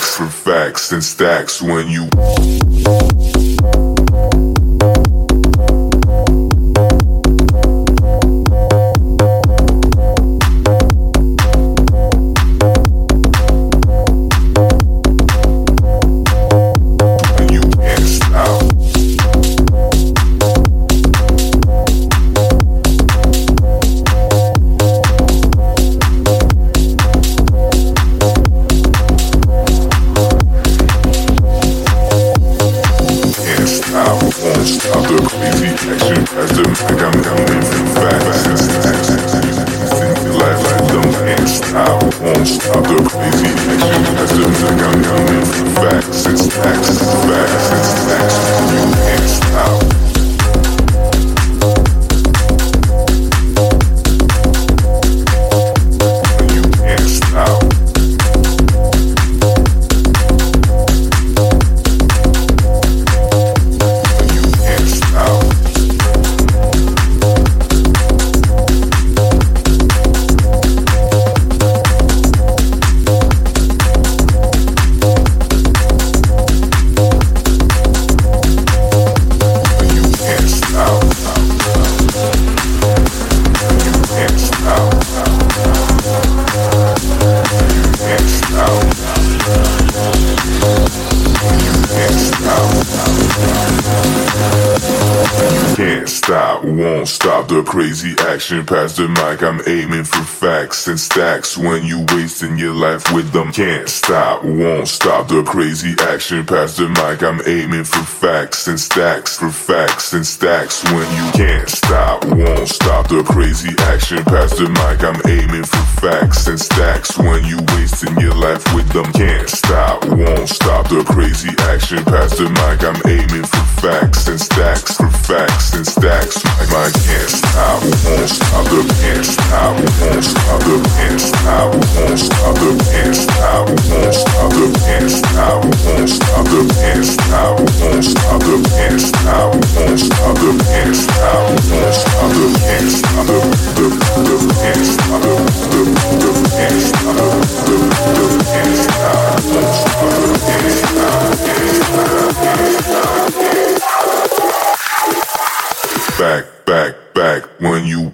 facts from facts and stacks when you. Action past the mic. I'm aiming for facts and stacks. When you wasting your life with them, can't stop, won't stop the crazy action past the mic. I'm aiming for facts and stacks, for facts and stacks. When you can't stop, won't stop the crazy action past the mic. I'm aiming for facts and stacks. When you wasting your life with them, can't stop, won't stop the crazy action past the mic. I'm aiming for facts and stacks, for facts and stacks. My can't stop, won't stop the can't stop, won't stop the can't stop, Back, back, back when you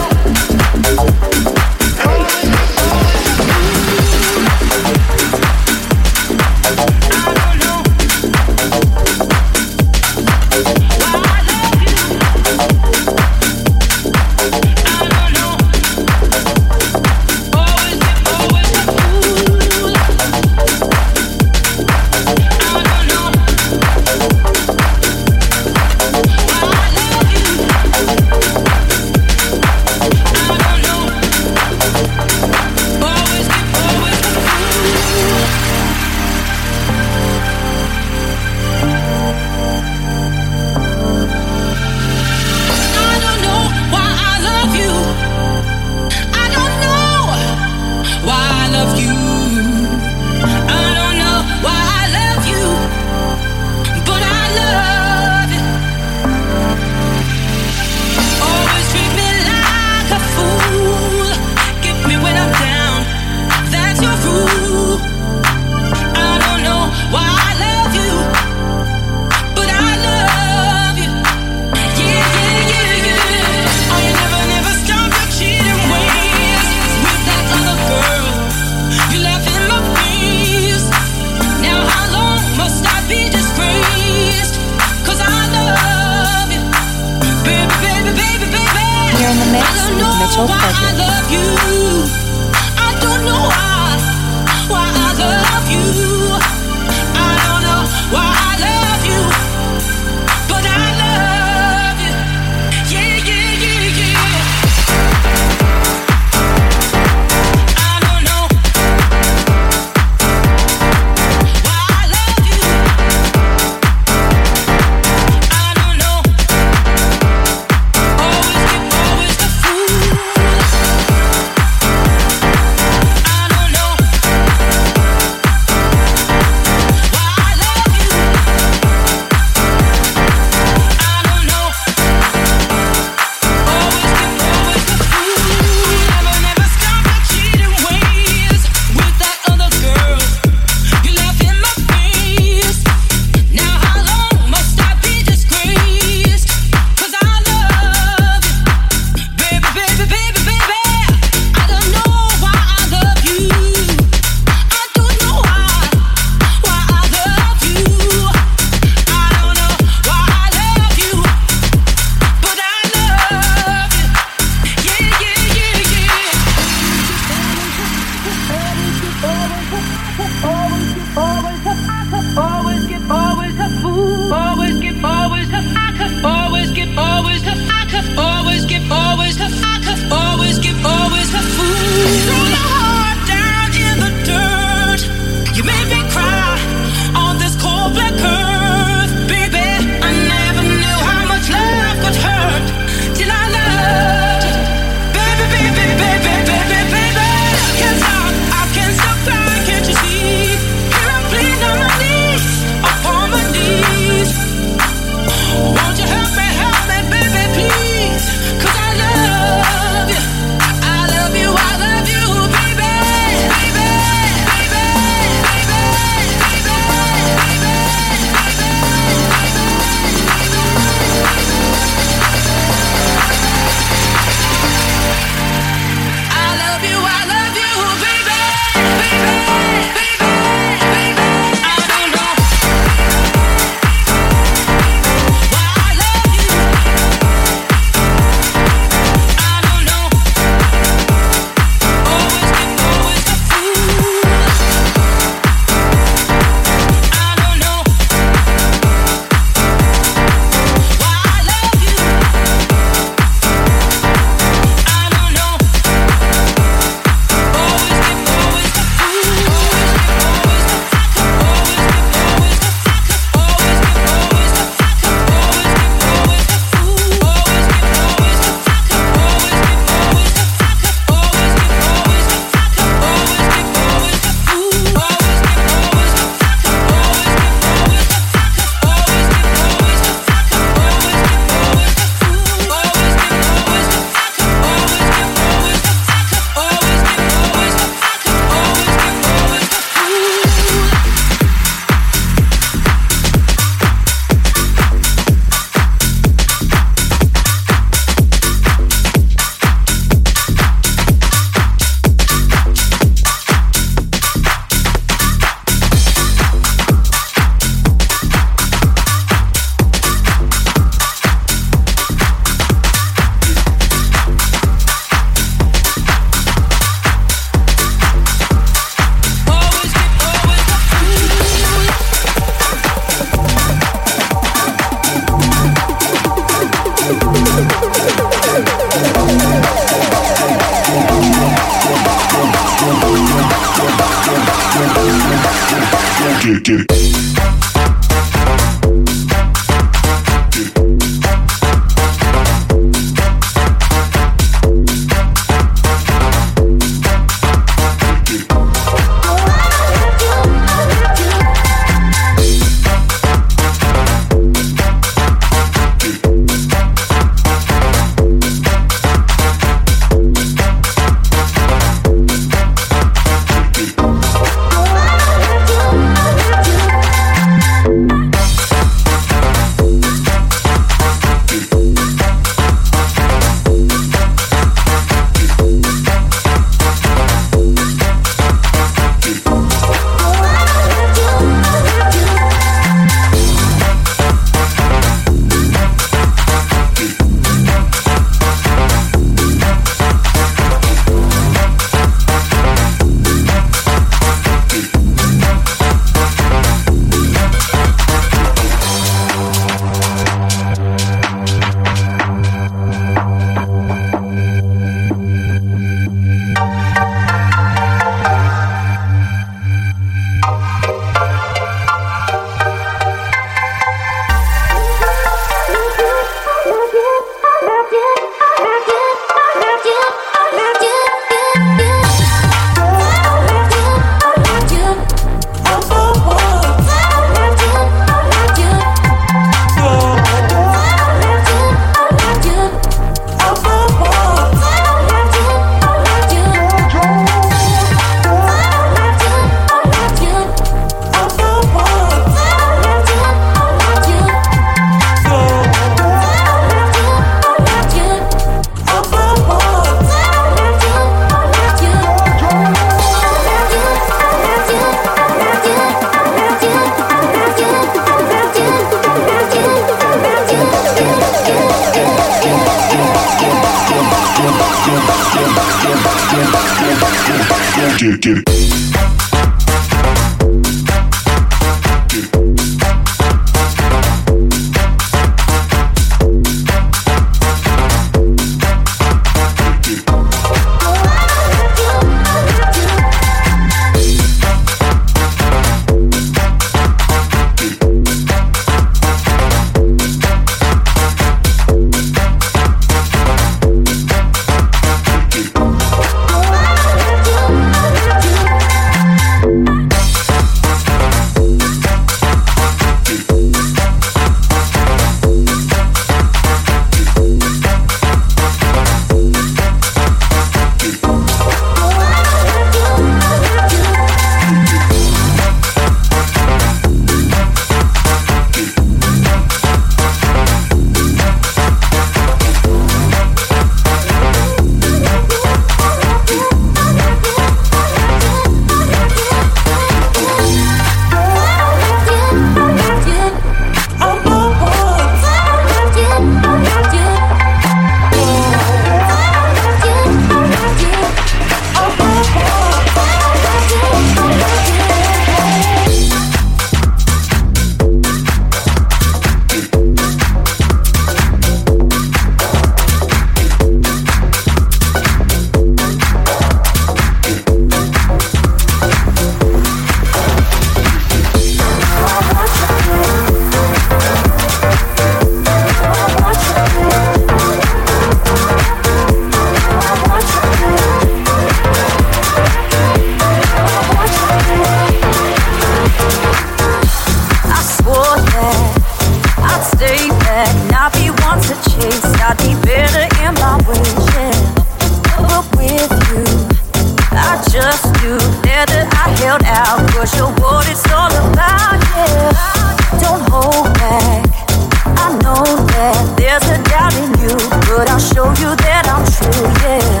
but I'll show you that I'm true, yeah.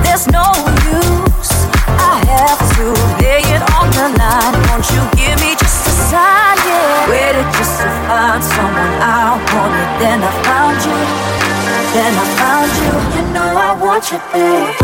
There's no use, I have to lay it on the line. Won't you give me just a sign, yeah? Waited just to find someone I wanted, then I found you, then I found you. You know I want you, babe.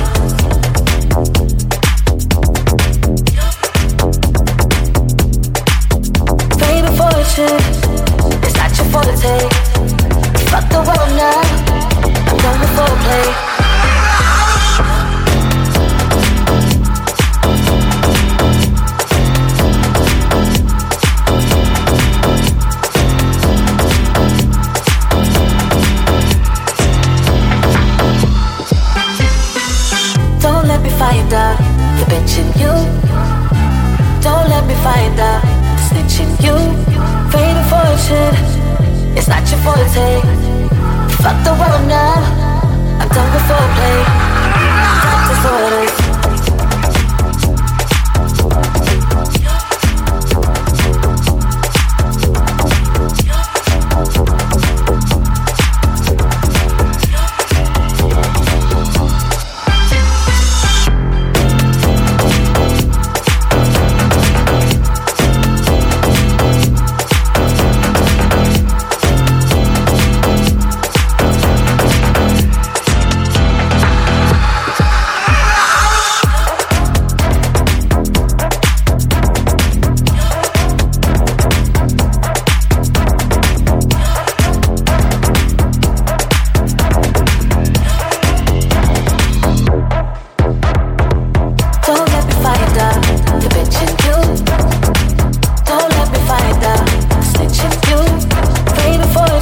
Not your forte. Fuck the world now. I'm done with foreplay.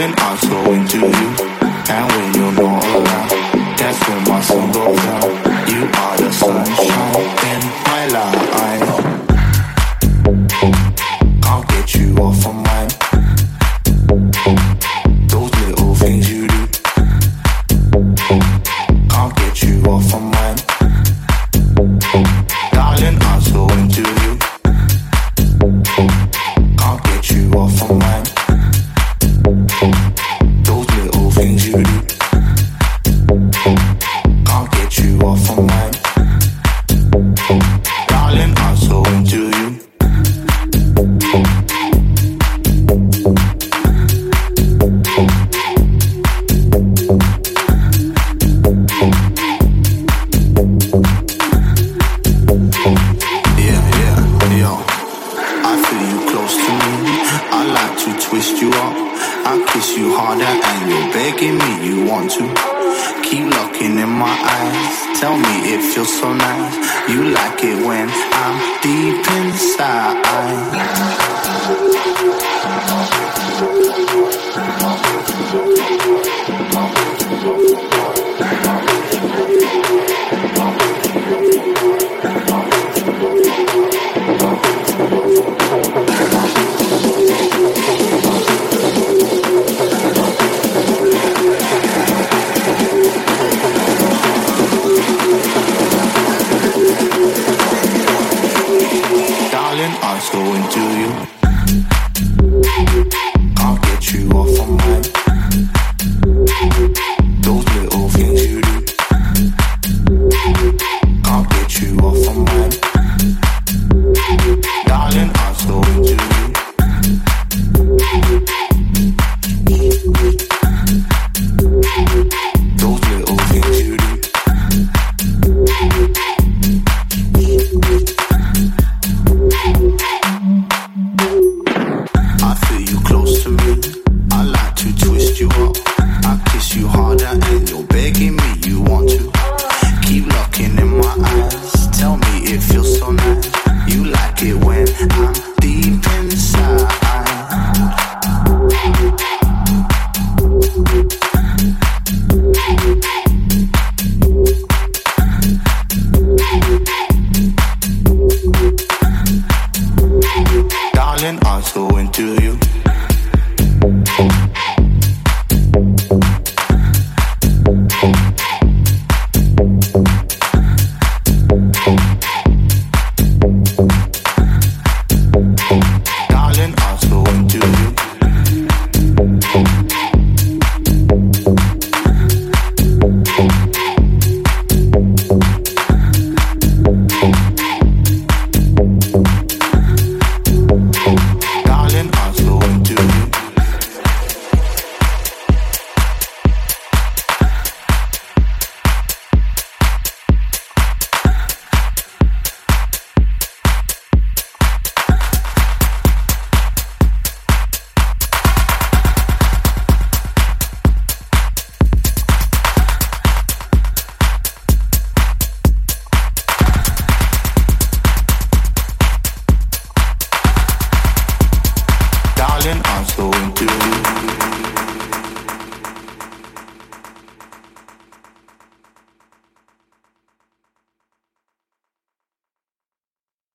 I'm so into you.